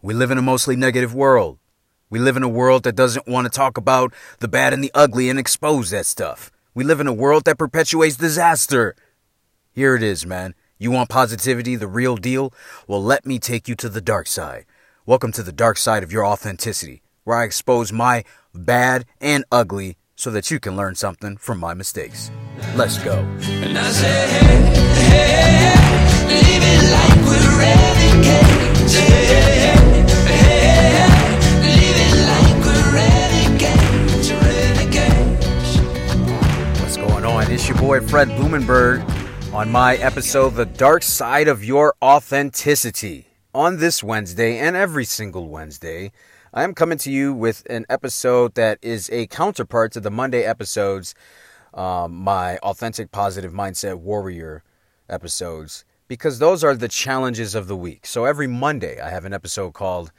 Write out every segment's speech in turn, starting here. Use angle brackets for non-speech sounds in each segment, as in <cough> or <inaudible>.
We live in a mostly negative world. We live in a world that doesn't want to talk about the bad and the ugly and expose that stuff. We live in a world that perpetuates disaster. Here it is, man. You want positivity, the real deal? Well, let me take you to the dark side. Welcome to the dark side of your authenticity, where I expose my bad and ugly so that you can learn something from my mistakes. Let's go. Say, hey, hey, hey, your boy Fred Blumenberg on my episode, The Dark Side of Your Authenticity. On this Wednesday and every single Wednesday, I am coming to you with an episode that is a counterpart to the Monday episodes, um, my Authentic Positive Mindset Warrior episodes, because those are the challenges of the week. So every Monday, I have an episode called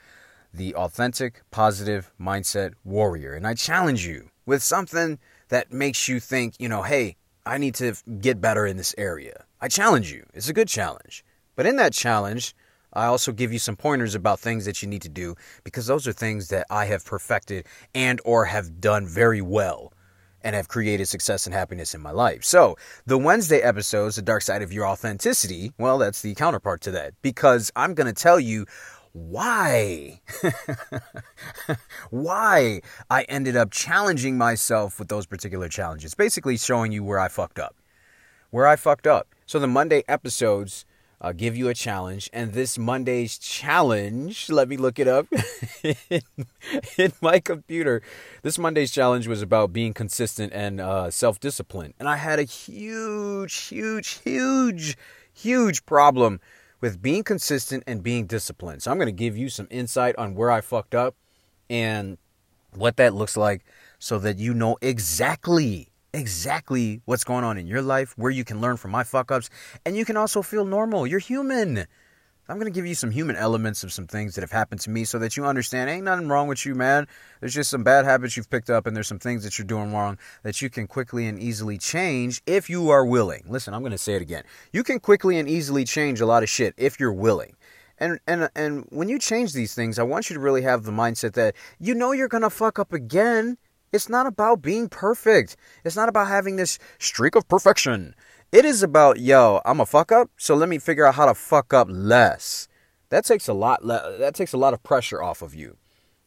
The Authentic Positive Mindset Warrior, and I challenge you with something that makes you think, you know, hey, I need to get better in this area. I challenge you. It's a good challenge. But in that challenge, I also give you some pointers about things that you need to do because those are things that I have perfected and or have done very well and have created success and happiness in my life. So, the Wednesday episodes, The Dark Side of Your Authenticity, well, that's the counterpart to that because I'm going to tell you why <laughs> why I ended up challenging myself with those particular challenges. Basically showing you where I fucked up. Where I fucked up. So the Monday episodes uh, give you a challenge, and this Monday's challenge, let me look it up <laughs> in, in my computer. This Monday's challenge was about being consistent and uh, self discipline. And I had a huge, huge, huge, huge problem with being consistent and being disciplined. So I'm going to give you some insight on where I fucked up and what that looks like so that you know exactly exactly what's going on in your life, where you can learn from my fuck ups, and you can also feel normal. You're human. I'm going to give you some human elements of some things that have happened to me so that you understand ain't nothing wrong with you, man. There's just some bad habits you've picked up, and there's some things that you're doing wrong that you can quickly and easily change if you are willing. Listen, I'm going to say it again. You can quickly and easily change a lot of shit if you're willing. And, and and when you change these things, I want you to really have the mindset that you know you're gonna fuck up again. It's not about being perfect. It's not about having this streak of perfection. It is about, yo, I'm a fuck up, so let me figure out how to fuck up less. That takes a lot le- that takes a lot of pressure off of you.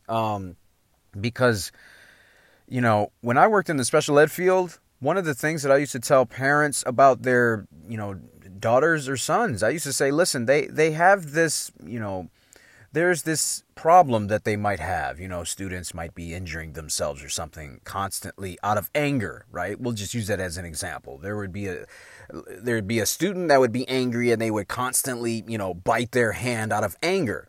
Um because you know, when I worked in the special ed field, one of the things that I used to tell parents about their, you know, daughters or sons, I used to say, listen, they they have this, you know, there's this problem that they might have. You know, students might be injuring themselves or something constantly out of anger, right? We'll just use that as an example. There would be a there'd be a student that would be angry and they would constantly, you know, bite their hand out of anger.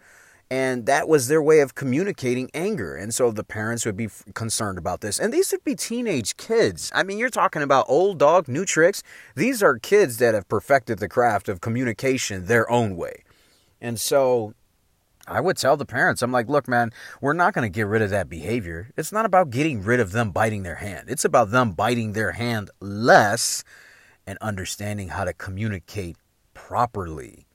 And that was their way of communicating anger. And so the parents would be f- concerned about this. And these would be teenage kids. I mean, you're talking about old dog, new tricks. These are kids that have perfected the craft of communication their own way. And so I would tell the parents, I'm like, look, man, we're not going to get rid of that behavior. It's not about getting rid of them biting their hand. It's about them biting their hand less and understanding how to communicate properly.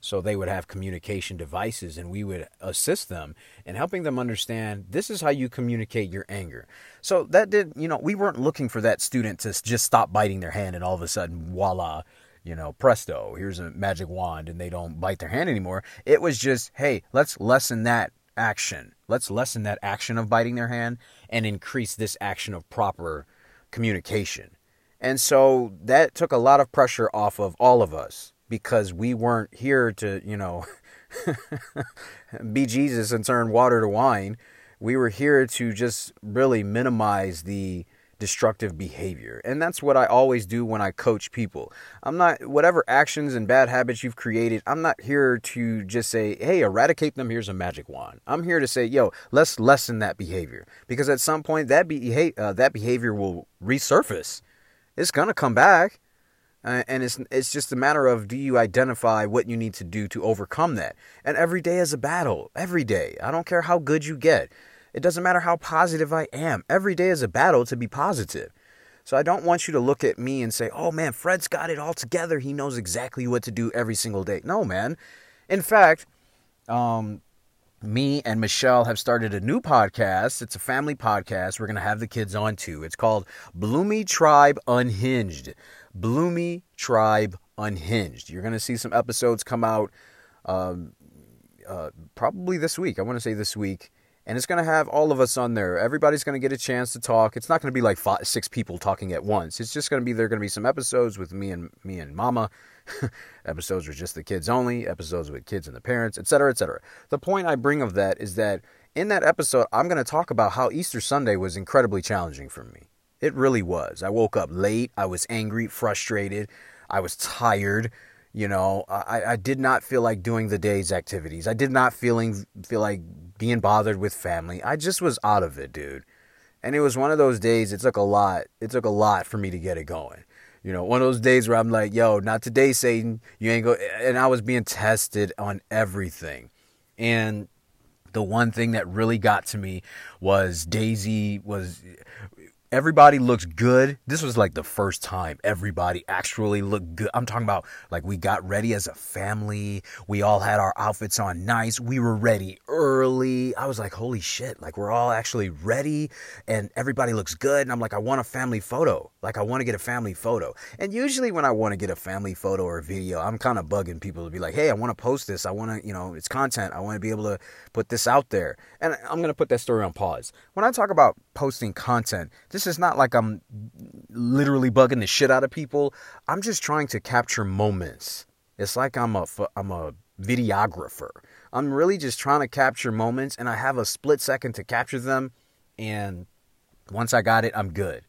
So they would have communication devices and we would assist them in helping them understand this is how you communicate your anger. So that did, you know, we weren't looking for that student to just stop biting their hand and all of a sudden, voila, you know, presto, here's a magic wand and they don't bite their hand anymore. It was just, hey, let's lessen that action. Let's lessen that action of biting their hand and increase this action of proper communication. And so that took a lot of pressure off of all of us because we weren't here to, you know, <laughs> be Jesus and turn water to wine. We were here to just really minimize the destructive behavior. And that's what I always do when I coach people. I'm not, whatever actions and bad habits you've created, I'm not here to just say, hey, eradicate them, here's a magic wand. I'm here to say, yo, let's lessen that behavior. Because at some point, that, beha- uh, that behavior will resurface. It's going to come back. Uh, and it's it's just a matter of do you identify what you need to do to overcome that. And every day is a battle. Every day. I don't care how good you get. It doesn't matter how positive I am. Every day is a battle to be positive. So I don't want you to look at me and say, "Oh man, Fred's got it all together. He knows exactly what to do every single day." No, man. In fact, um, me and Michelle have started a new podcast. It's a family podcast. We're going to have the kids on too. It's called Bloomy Tribe Unhinged. Bloomy Tribe Unhinged. You're going to see some episodes come out um, uh, probably this week. I want to say this week. And it's going to have all of us on there. Everybody's going to get a chance to talk. It's not going to be like five, six people talking at once. It's just going to be there. Going to be some episodes with me and me and Mama, <laughs> episodes with just the kids only, episodes with kids and the parents, etc., etc. The point I bring of that is that in that episode, I'm going to talk about how Easter Sunday was incredibly challenging for me. It really was. I woke up late. I was angry, frustrated. I was tired. You know, I, I did not feel like doing the day's activities. I did not feeling feel like being bothered with family. I just was out of it, dude. And it was one of those days. It took a lot. It took a lot for me to get it going. You know, one of those days where I'm like, "Yo, not today, Satan. You ain't go." And I was being tested on everything. And the one thing that really got to me was Daisy was everybody looks good. This was like the first time everybody actually looked good. I'm talking about like we got ready as a family. We all had our outfits on nice. We were ready early. I was like, holy shit, like we're all actually ready and everybody looks good. And I'm like, I want a family photo. Like I want to get a family photo. And usually when I want to get a family photo or video, I'm kind of bugging people to be like, hey, I want to post this. I want to, you know, it's content. I want to be able to put this out there. And I'm going to put that story on pause. When I talk about posting content, this is not like I'm literally bugging the shit out of people. I'm just trying to capture moments. It's like I'm a I'm a videographer. I'm really just trying to capture moments and I have a split second to capture them and once I got it, I'm good.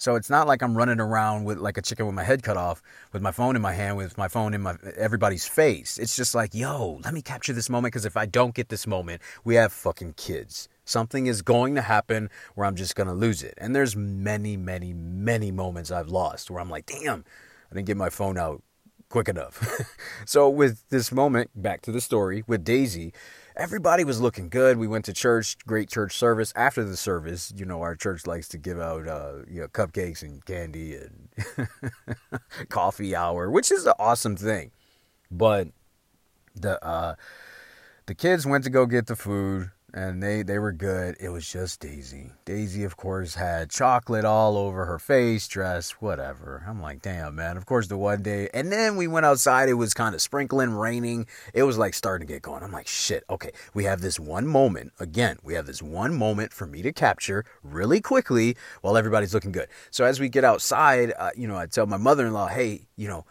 So it's not like I'm running around with like a chicken with my head cut off with my phone in my hand with my phone in my everybody's face. It's just like, "Yo, let me capture this moment because if I don't get this moment, we have fucking kids." Something is going to happen where I'm just going to lose it. And there's many, many, many moments I've lost where I'm like, damn, I didn't get my phone out quick enough. <laughs> so, with this moment, back to the story with Daisy, everybody was looking good. We went to church, great church service. After the service, you know, our church likes to give out, uh, you know, cupcakes and candy and <laughs> coffee hour, which is an awesome thing. But the, uh, the kids went to go get the food and they they were good. It was just Daisy. Daisy, of course, had chocolate all over her face, dress, whatever. I'm like, damn, man. Of course, the one day, and then we went outside. It was kind of sprinkling, raining. It was like starting to get going. I'm like, shit. Okay, we have this one moment. Again, we have this one moment for me to capture really quickly while everybody's looking good. So as we get outside, uh, you know, I tell my mother-in-law, hey, you know,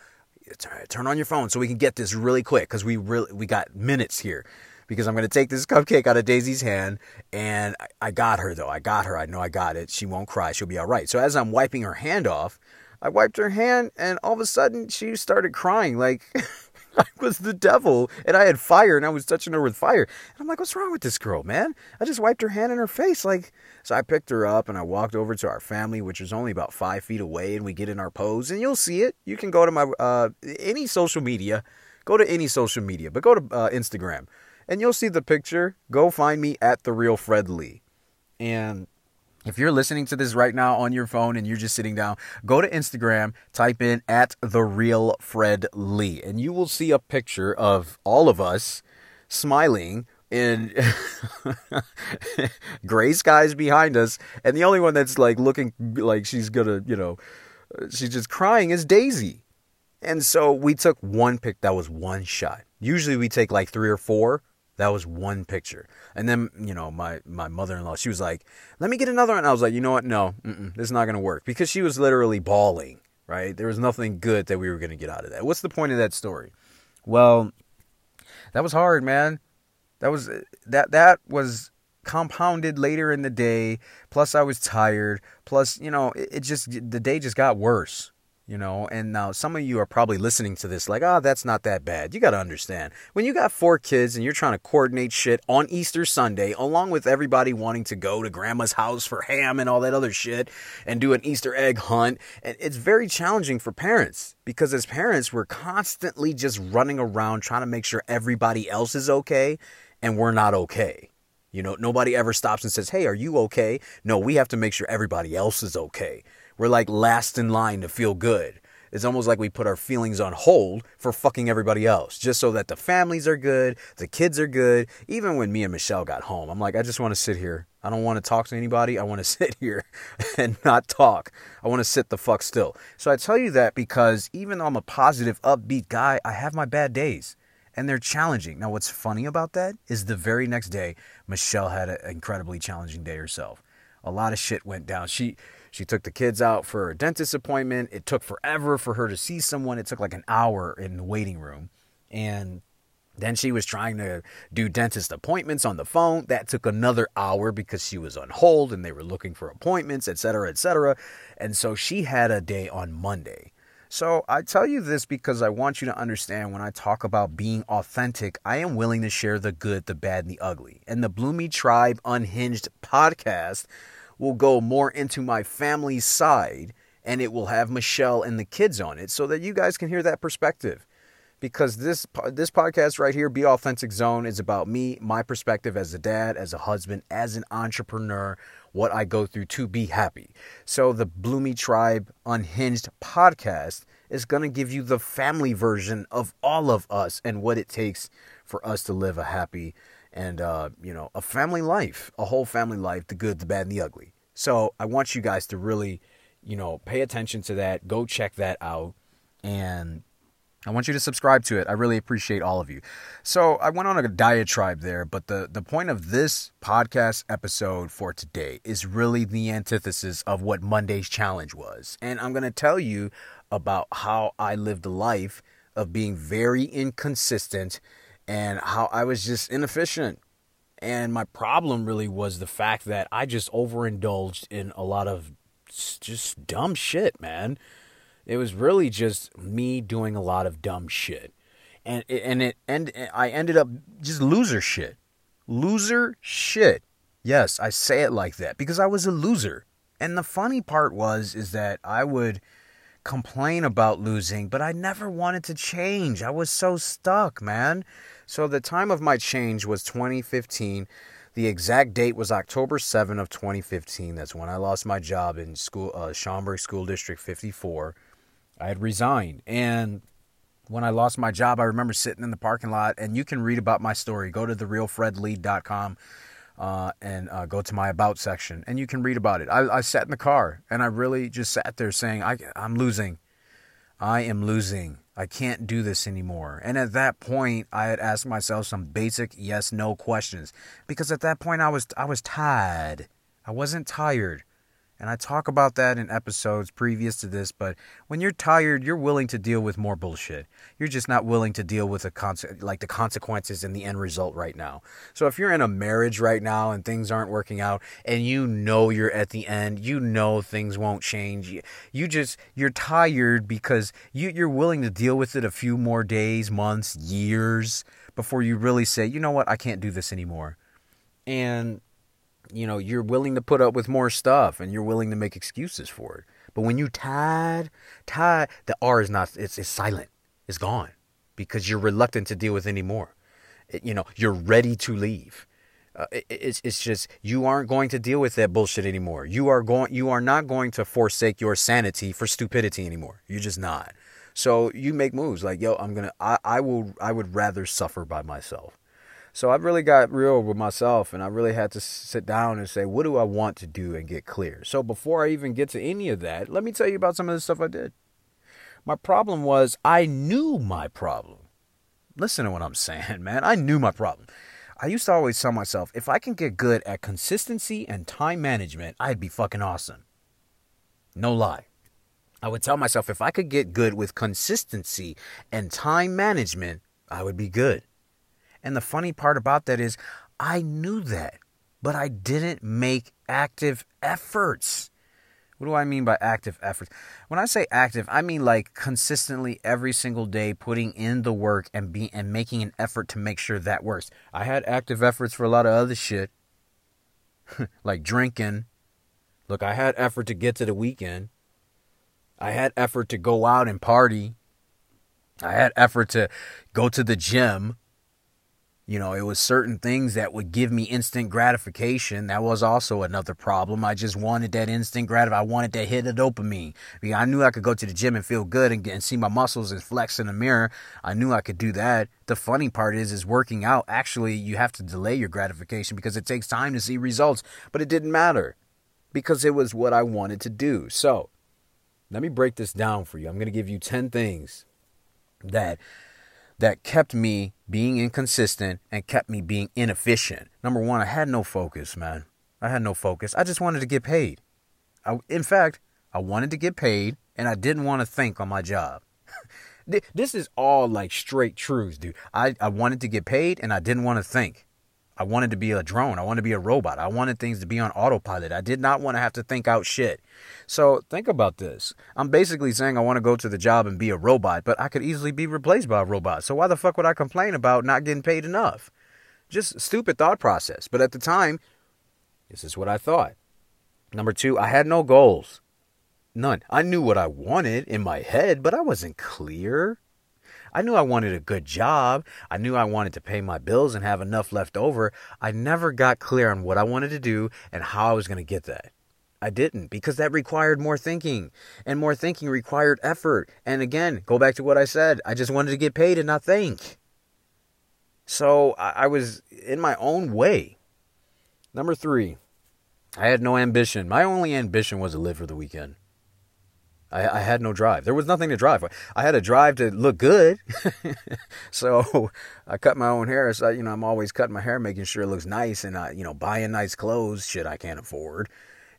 turn on your phone so we can get this really quick because we really we got minutes here because I'm going to take this cupcake out of Daisy's hand. And I, got her, though. I got her. I know I got it. She won't cry. She'll be all right. So as I'm wiping her hand off, I wiped her hand, and all of a sudden she started crying like <laughs> I was the devil, and I had fire, and I was touching her with fire. And I'm like, "What's wrong with this girl, man?" I just wiped her hand in her face, like. So I picked her up, and I walked over to our family, which is only about five feet away, and we get in our pose, and you'll see it. You can go to my uh, any social media, go to any social media, but go to uh, Instagram, and you'll see the picture. Go find me at the real Fred Lee, and if you're listening to this right now on your phone and you're just sitting down, go to Instagram, type in at the real Fred Lee, and you will see a picture of all of us smiling in <laughs> gray skies behind us, and the only one that's like looking like she's gonna, you know, she's just crying is Daisy. And so we took one pic. That was one shot. Usually we take like three or four. That was one picture. And then, you know, my, my mother-in-law, she was like, let me get another one. I was like, you know what? No, this is not going to work. Because she was literally bawling, right? There was nothing good that we were going to get out of that. What's the point of that story? Well, that was hard, man. That was, that, that was compounded later in the day. Plus I was tired. Plus, you know, it, it just, the day just got worse you know and now some of you are probably listening to this like oh that's not that bad. You got to understand. When you got four kids and you're trying to coordinate shit on easter sunday along with everybody wanting to go to grandma's house for ham and all that other shit and do an easter egg hunt and it's very challenging for parents because as parents we're constantly just running around trying to make sure everybody else is okay and we're not okay. You know nobody ever stops and says hey are you okay? No we have to make sure everybody else is okay we're like last in line to feel good. It's almost like we put our feelings on hold for fucking everybody else, just so that the families are good, the kids are good. Even when me and Michelle got home, I'm like, I just want to sit here. I don't want to talk to anybody. I want to <laughs> sit here and not talk. I want to sit the fuck still. So I tell you that because even though I'm a positive, upbeat guy, I have my bad days and they're challenging. Now, what's funny about that is the very next day, Michelle had an incredibly challenging day herself. A lot of shit went down. She she took the kids out for a dentist appointment. It took forever for her to see someone. It took like an hour in the waiting room. And then she was trying to do dentist appointments on the phone. That took another hour because she was on hold and they were looking for appointments, et cetera, et cetera. And so she had a day on Monday. So I tell you this because I want you to understand when I talk about being authentic, I am willing to share the good, the bad, and the ugly. And the Bloomy Tribe Unhinged podcast will go more into my family's side and it will have Michelle and the kids on it so that you guys can hear that perspective. Because this this podcast right here, Be Authentic Zone, is about me, my perspective as a dad, as a husband, as an entrepreneur, what I go through to be happy. So the Bloomy Tribe Unhinged podcast is going to give you the family version of all of us and what it takes for us to live a happy and uh, you know a family life, a whole family life, the good, the bad, and the ugly. So I want you guys to really, you know, pay attention to that. Go check that out, and I want you to subscribe to it. I really appreciate all of you. So I went on a diatribe there, but the, the point of this podcast episode for today is really the antithesis of what Monday's challenge was. And I'm going to tell you about how I lived a life of being very inconsistent and how I was just inefficient. And my problem really was the fact that I just overindulged in a lot of just dumb shit, man. It was really just me doing a lot of dumb shit. And it, and it and I ended up just loser shit. Loser shit. Yes, I say it like that because I was a loser. And the funny part was is that I would complain about losing, but I never wanted to change. I was so stuck, man. So the time of my change was 2015. The exact date was October 7 of 2015. That's when I lost my job in school, uh, Schaumburg School District 54. I had resigned, and when I lost my job, I remember sitting in the parking lot, and you can read about my story. Go to therealfredlee.com uh, and uh, go to my about section, and you can read about it. I, I sat in the car, and I really just sat there saying, I, I'm losing. I am losing. I can't do this anymore. And at that point, I had asked myself some basic yes no questions because at that point I was I was tired. I wasn't tired. And I talk about that in episodes previous to this, but when you're tired, you're willing to deal with more bullshit. You're just not willing to deal with the conse- like the consequences and the end result right now. So if you're in a marriage right now and things aren't working out and you know you're at the end, you know things won't change. You, you just you're tired because you you're willing to deal with it a few more days, months, years before you really say, "You know what? I can't do this anymore." And you know, you're willing to put up with more stuff and you're willing to make excuses for it. But when you tied, tied, the R is not, it's, it's silent. It's gone because you're reluctant to deal with anymore. It, you know, you're ready to leave. Uh, it, it's it's just you aren't going to deal with that bullshit anymore. You are going you are not going to forsake your sanity for stupidity anymore. You're just not. So you make moves like yo, I'm gonna I, I will I would rather suffer by myself. So I've really got real with myself and I really had to sit down and say, what do I want to do and get clear? So before I even get to any of that, let me tell you about some of the stuff I did. My problem was I knew my problem. Listen to what I'm <laughs> saying, man. I knew my problem. I used to always tell myself, if I can get good at consistency and time management, I'd be fucking awesome. No lie. I would tell myself, if I could get good with consistency and time management, I would be good. And the funny part about that is I knew that, but I didn't make active efforts. What do I mean by active efforts? When I say active, I mean like consistently every single day putting in the work and be and making an effort to make sure that works. I had active efforts for a lot of other shit. <laughs> like drinking. Look, I had effort to get to the weekend. I had effort to go out and party. I had effort to go to the gym. You know, it was certain things that would give me instant gratification. That was also another problem. I just wanted that instant gratification. I wanted that hit of dopamine. Because I knew I could go to the gym and feel good and, get, and see my muscles and flex in the mirror. I knew I could do that. The funny part is, is working out. Actually, you have to delay your gratification because it takes time to see results. But it didn't matter because it was what I wanted to do. So, let me break this down for you. I'm going to give you 10 things that that kept me being inconsistent and kept me being inefficient. Number one, I had no focus, man. I had no focus. I just wanted to get paid. I, in fact, I wanted to get paid and I didn't want to think on my job. <laughs> this is all like straight truths, dude. I, I wanted to get paid and I didn't want to think. I wanted to be a drone. I wanted to be a robot. I wanted things to be on autopilot. I did not want to have to think out shit. So think about this. I'm basically saying I want to go to the job and be a robot, but I could easily be replaced by a robot. So why the fuck would I complain about not getting paid enough? Just stupid thought process. But at the time, this is what I thought. Number two, I had no goals. None. I knew what I wanted in my head, but I wasn't clear. I knew I wanted a good job. I knew I wanted to pay my bills and have enough left over. I never got clear on what I wanted to do and how I was going to get that. I didn't because that required more thinking, and more thinking required effort. And again, go back to what I said I just wanted to get paid and not think. So I was in my own way. Number three, I had no ambition. My only ambition was to live for the weekend. I, I, had no drive. There was nothing to drive. I had a drive to look good. <laughs> so I cut my own hair. So, you know, I'm always cutting my hair, making sure it looks nice and, I, you know, buying nice clothes, shit I can't afford.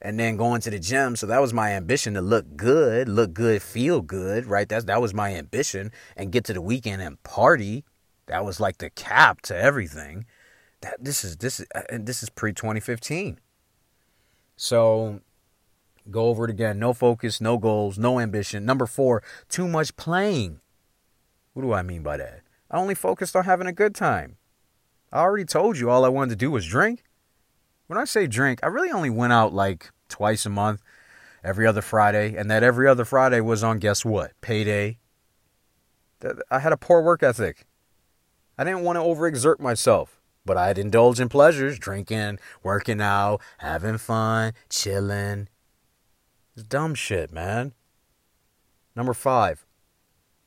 And then going to the gym. So that was my ambition to look good, look good, feel good, right? That's, that was my ambition. And get to the weekend and party. That was like the cap to everything. That this is, this is, and this is pre 2015. So Go over it again. No focus, no goals, no ambition. Number four, too much playing. What do I mean by that? I only focused on having a good time. I already told you all I wanted to do was drink. When I say drink, I really only went out like twice a month, every other Friday, and that every other Friday was on guess what? Payday. I had a poor work ethic. I didn't want to overexert myself, but I'd indulge in pleasures, drinking, working out, having fun, chilling, it's dumb shit, man. Number five,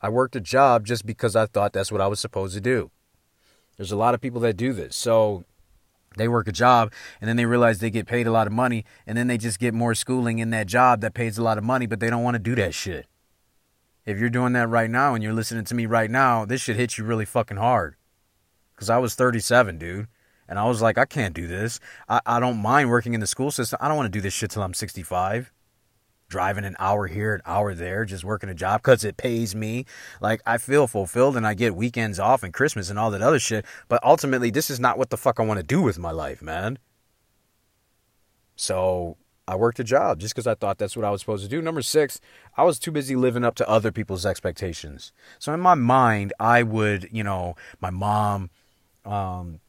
I worked a job just because I thought that's what I was supposed to do. There's a lot of people that do this. So they work a job and then they realize they get paid a lot of money and then they just get more schooling in that job that pays a lot of money, but they don't want to do that shit. If you're doing that right now and you're listening to me right now, this should hit you really fucking hard. Because I was 37, dude. And I was like, I can't do this. I, I don't mind working in the school system. I don't want to do this shit till I'm 65 driving an hour here, an hour there, just working a job because it pays me. Like, I feel fulfilled and I get weekends off and Christmas and all that other shit. But ultimately, this is not what the fuck I want to do with my life, man. So I worked a job just because I thought that's what I was supposed to do. Number six, I was too busy living up to other people's expectations. So in my mind, I would, you know, my mom, um,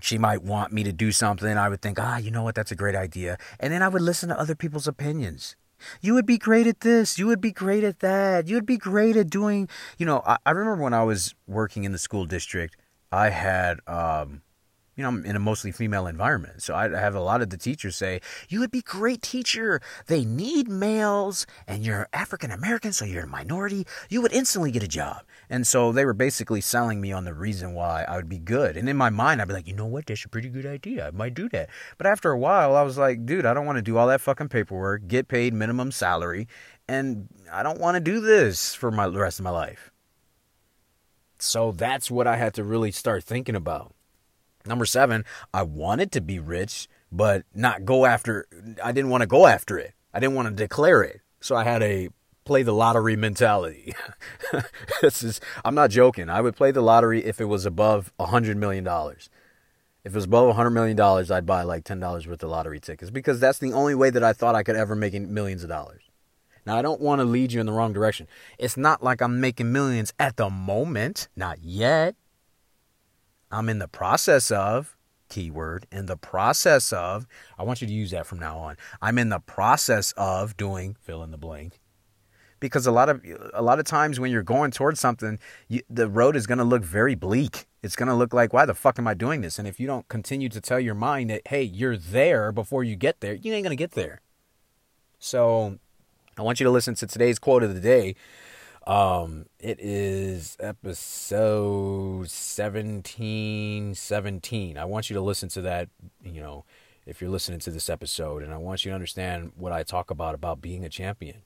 she might want me to do something. I would think, ah, you know what, that's a great idea. And then I would listen to other people's opinions. You would be great at this. You would be great at that. You would be great at doing, you know, I, I remember when I was working in the school district, I had, um, you know, I'm in a mostly female environment. So I have a lot of the teachers say, You would be great teacher. They need males, and you're African American, so you're a minority. You would instantly get a job. And so they were basically selling me on the reason why I would be good. And in my mind, I'd be like, You know what? That's a pretty good idea. I might do that. But after a while, I was like, Dude, I don't want to do all that fucking paperwork, get paid minimum salary, and I don't want to do this for my, the rest of my life. So that's what I had to really start thinking about. Number seven, I wanted to be rich, but not go after, I didn't want to go after it. I didn't want to declare it. So I had a play the lottery mentality. <laughs> this is, I'm not joking. I would play the lottery if it was above a $100 million. If it was above $100 million, I'd buy like $10 worth of lottery tickets because that's the only way that I thought I could ever make millions of dollars. Now, I don't want to lead you in the wrong direction. It's not like I'm making millions at the moment, not yet. I'm in the process of, keyword, in the process of, I want you to use that from now on. I'm in the process of doing fill in the blank. because a lot of a lot of times when you're going towards something, you, the road is going to look very bleak. It's going to look like why the fuck am I doing this? And if you don't continue to tell your mind that hey, you're there before you get there, you ain't going to get there. So, I want you to listen to today's quote of the day. Um, it is episode 1717. I want you to listen to that, you know, if you're listening to this episode and I want you to understand what I talk about about being a champion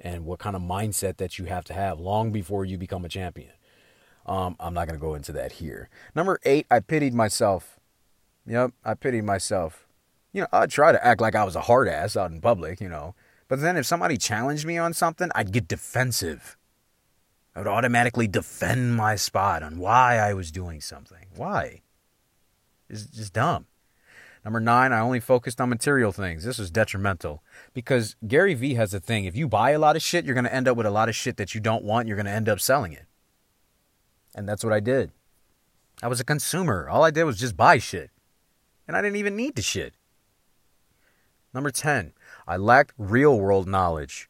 and what kind of mindset that you have to have long before you become a champion. Um, I'm not going to go into that here. Number 8, I pitied myself. Yep, I pitied myself. You know, I'd try to act like I was a hard ass out in public, you know. But then if somebody challenged me on something, I'd get defensive. I would automatically defend my spot on why I was doing something. Why? It's just dumb. Number nine, I only focused on material things. This was detrimental because Gary Vee has a thing. If you buy a lot of shit, you're going to end up with a lot of shit that you don't want. You're going to end up selling it. And that's what I did. I was a consumer. All I did was just buy shit. And I didn't even need the shit. Number 10, I lacked real world knowledge.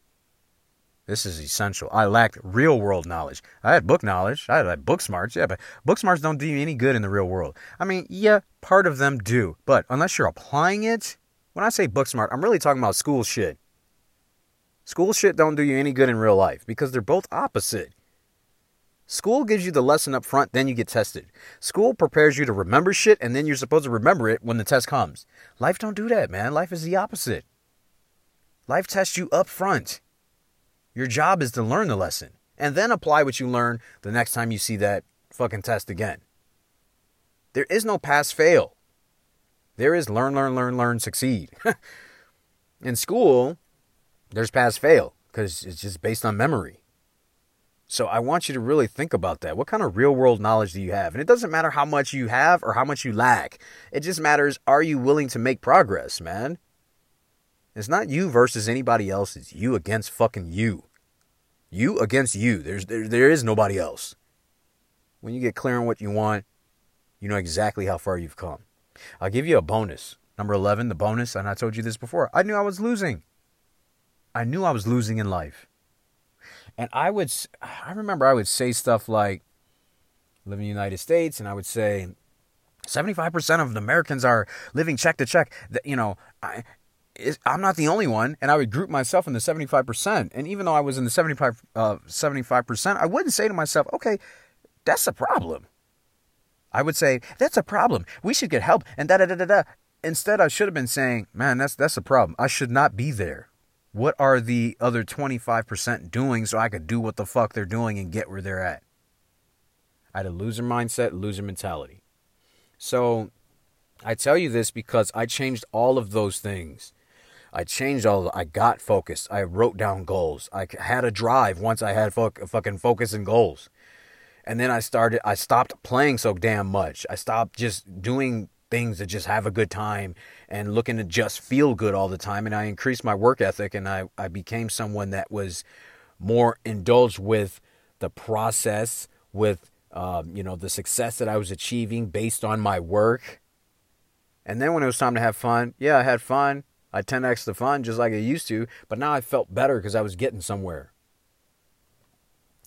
This is essential. I lacked real world knowledge. I had book knowledge. I had book smarts. Yeah, but book smarts don't do you any good in the real world. I mean, yeah, part of them do. But unless you're applying it, when I say book smart, I'm really talking about school shit. School shit don't do you any good in real life because they're both opposite. School gives you the lesson up front, then you get tested. School prepares you to remember shit, and then you're supposed to remember it when the test comes. Life don't do that, man. Life is the opposite. Life tests you up front. Your job is to learn the lesson and then apply what you learn the next time you see that fucking test again. There is no pass fail. There is learn, learn, learn, learn, succeed. <laughs> In school, there's pass fail because it's just based on memory. So I want you to really think about that. What kind of real world knowledge do you have? And it doesn't matter how much you have or how much you lack. It just matters are you willing to make progress, man? It's not you versus anybody else. It's you against fucking you. You against you. There's there, there is nobody else. When you get clear on what you want, you know exactly how far you've come. I'll give you a bonus. Number 11, the bonus, and I told you this before. I knew I was losing. I knew I was losing in life. And I would, I remember I would say stuff like, live in the United States, and I would say, 75% of Americans are living check to check. You know, I, I'm not the only one, and I would group myself in the 75%. And even though I was in the 75, uh, 75%, I wouldn't say to myself, okay, that's a problem. I would say, that's a problem. We should get help, and da da da da da. Instead, I should have been saying, man, that's, that's a problem. I should not be there. What are the other 25% doing so I could do what the fuck they're doing and get where they're at? I had a loser mindset, loser mentality. So I tell you this because I changed all of those things. I changed all. I got focused. I wrote down goals. I had a drive once I had fo- fucking focus and goals, and then I started. I stopped playing so damn much. I stopped just doing things to just have a good time and looking to just feel good all the time. And I increased my work ethic, and I I became someone that was more indulged with the process, with um, you know the success that I was achieving based on my work. And then when it was time to have fun, yeah, I had fun I 10x the fun just like I used to, but now I felt better because I was getting somewhere.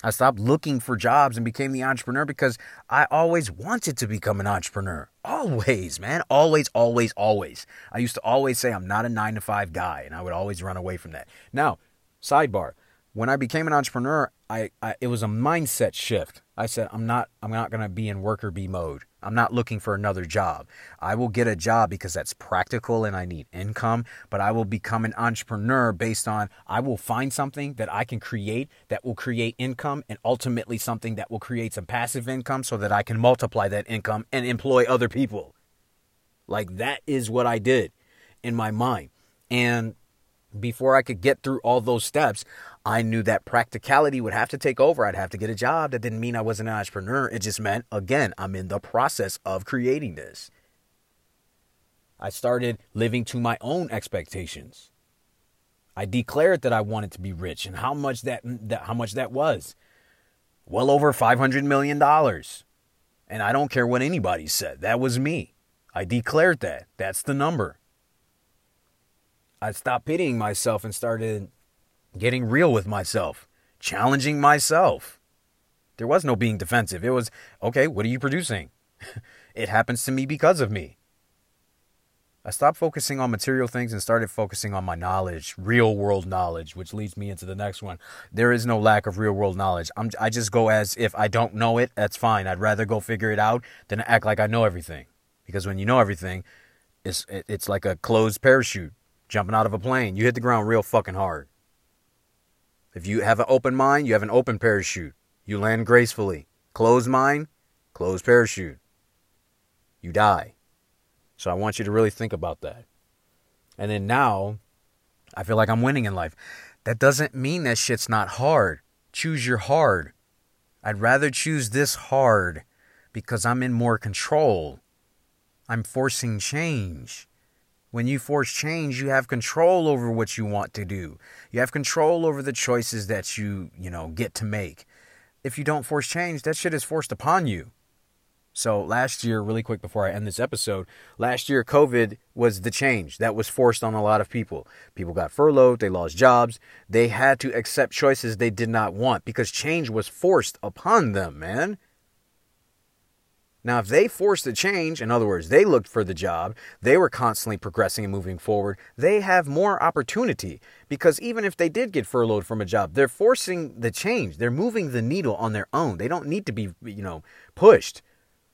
I stopped looking for jobs and became the entrepreneur because I always wanted to become an entrepreneur. Always, man. Always, always, always. I used to always say I'm not a nine to five guy, and I would always run away from that. Now, sidebar when I became an entrepreneur, I, I, it was a mindset shift. I said I'm not I'm not going to be in worker bee mode. I'm not looking for another job. I will get a job because that's practical and I need income, but I will become an entrepreneur based on I will find something that I can create that will create income and ultimately something that will create some passive income so that I can multiply that income and employ other people. Like that is what I did in my mind. And before I could get through all those steps, I knew that practicality would have to take over. I'd have to get a job. That didn't mean I was an entrepreneur. It just meant, again, I'm in the process of creating this. I started living to my own expectations. I declared that I wanted to be rich and how much that, mm, that how much that was. Well over 500 million dollars. And I don't care what anybody said. That was me. I declared that. That's the number. I stopped pitying myself and started getting real with myself. challenging myself. There was no being defensive. It was, okay, what are you producing? <laughs> it happens to me because of me. I stopped focusing on material things and started focusing on my knowledge, real world knowledge, which leads me into the next one. There is no lack of real world knowledge. I'm, I just go as if I don't know it, that's fine. I'd rather go figure it out than act like I know everything. Because when you know everything, it's, it's like a closed parachute jumping out of a plane. You hit the ground real fucking hard. If you have an open mind, you have an open parachute. You land gracefully. Closed mind, closed parachute. You die. So I want you to really think about that. And then now, I feel like I'm winning in life. That doesn't mean that shit's not hard. Choose your hard. I'd rather choose this hard because I'm in more control. I'm forcing change. When you force change, you have control over what you want to do. You have control over the choices that you, you know, get to make. If you don't force change, that shit is forced upon you. So last year, really quick before I end this episode, last year COVID was the change that was forced on a lot of people. People got furloughed, they lost jobs, they had to accept choices they did not want because change was forced upon them, man. Now, if they forced the change, in other words, they looked for the job, they were constantly progressing and moving forward, they have more opportunity because even if they did get furloughed from a job, they're forcing the change. They're moving the needle on their own. They don't need to be, you know, pushed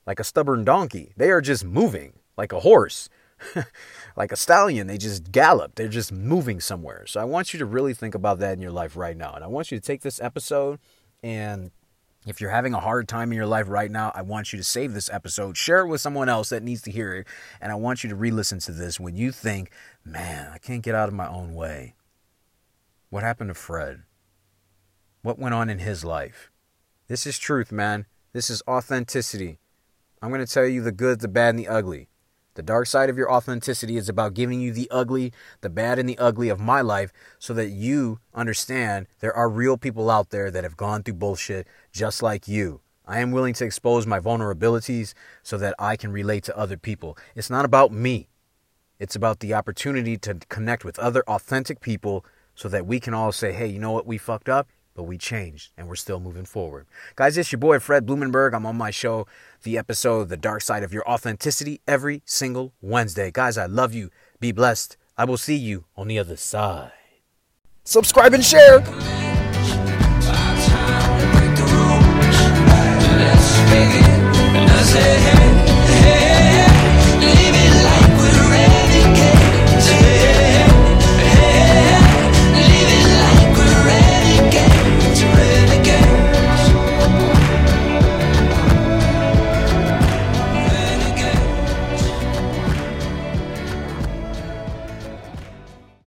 like a stubborn donkey. They are just moving like a horse, <laughs> like a stallion. They just gallop. They're just moving somewhere. So I want you to really think about that in your life right now. And I want you to take this episode and if you're having a hard time in your life right now, I want you to save this episode, share it with someone else that needs to hear it, and I want you to re listen to this when you think, man, I can't get out of my own way. What happened to Fred? What went on in his life? This is truth, man. This is authenticity. I'm going to tell you the good, the bad, and the ugly. The dark side of your authenticity is about giving you the ugly, the bad, and the ugly of my life so that you understand there are real people out there that have gone through bullshit just like you. I am willing to expose my vulnerabilities so that I can relate to other people. It's not about me, it's about the opportunity to connect with other authentic people so that we can all say, hey, you know what, we fucked up but we changed and we're still moving forward. Guys, it's your boy Fred Blumenberg. I'm on my show, the episode The Dark Side of Your Authenticity, every single Wednesday. Guys, I love you. Be blessed. I will see you on the other side. Subscribe and share.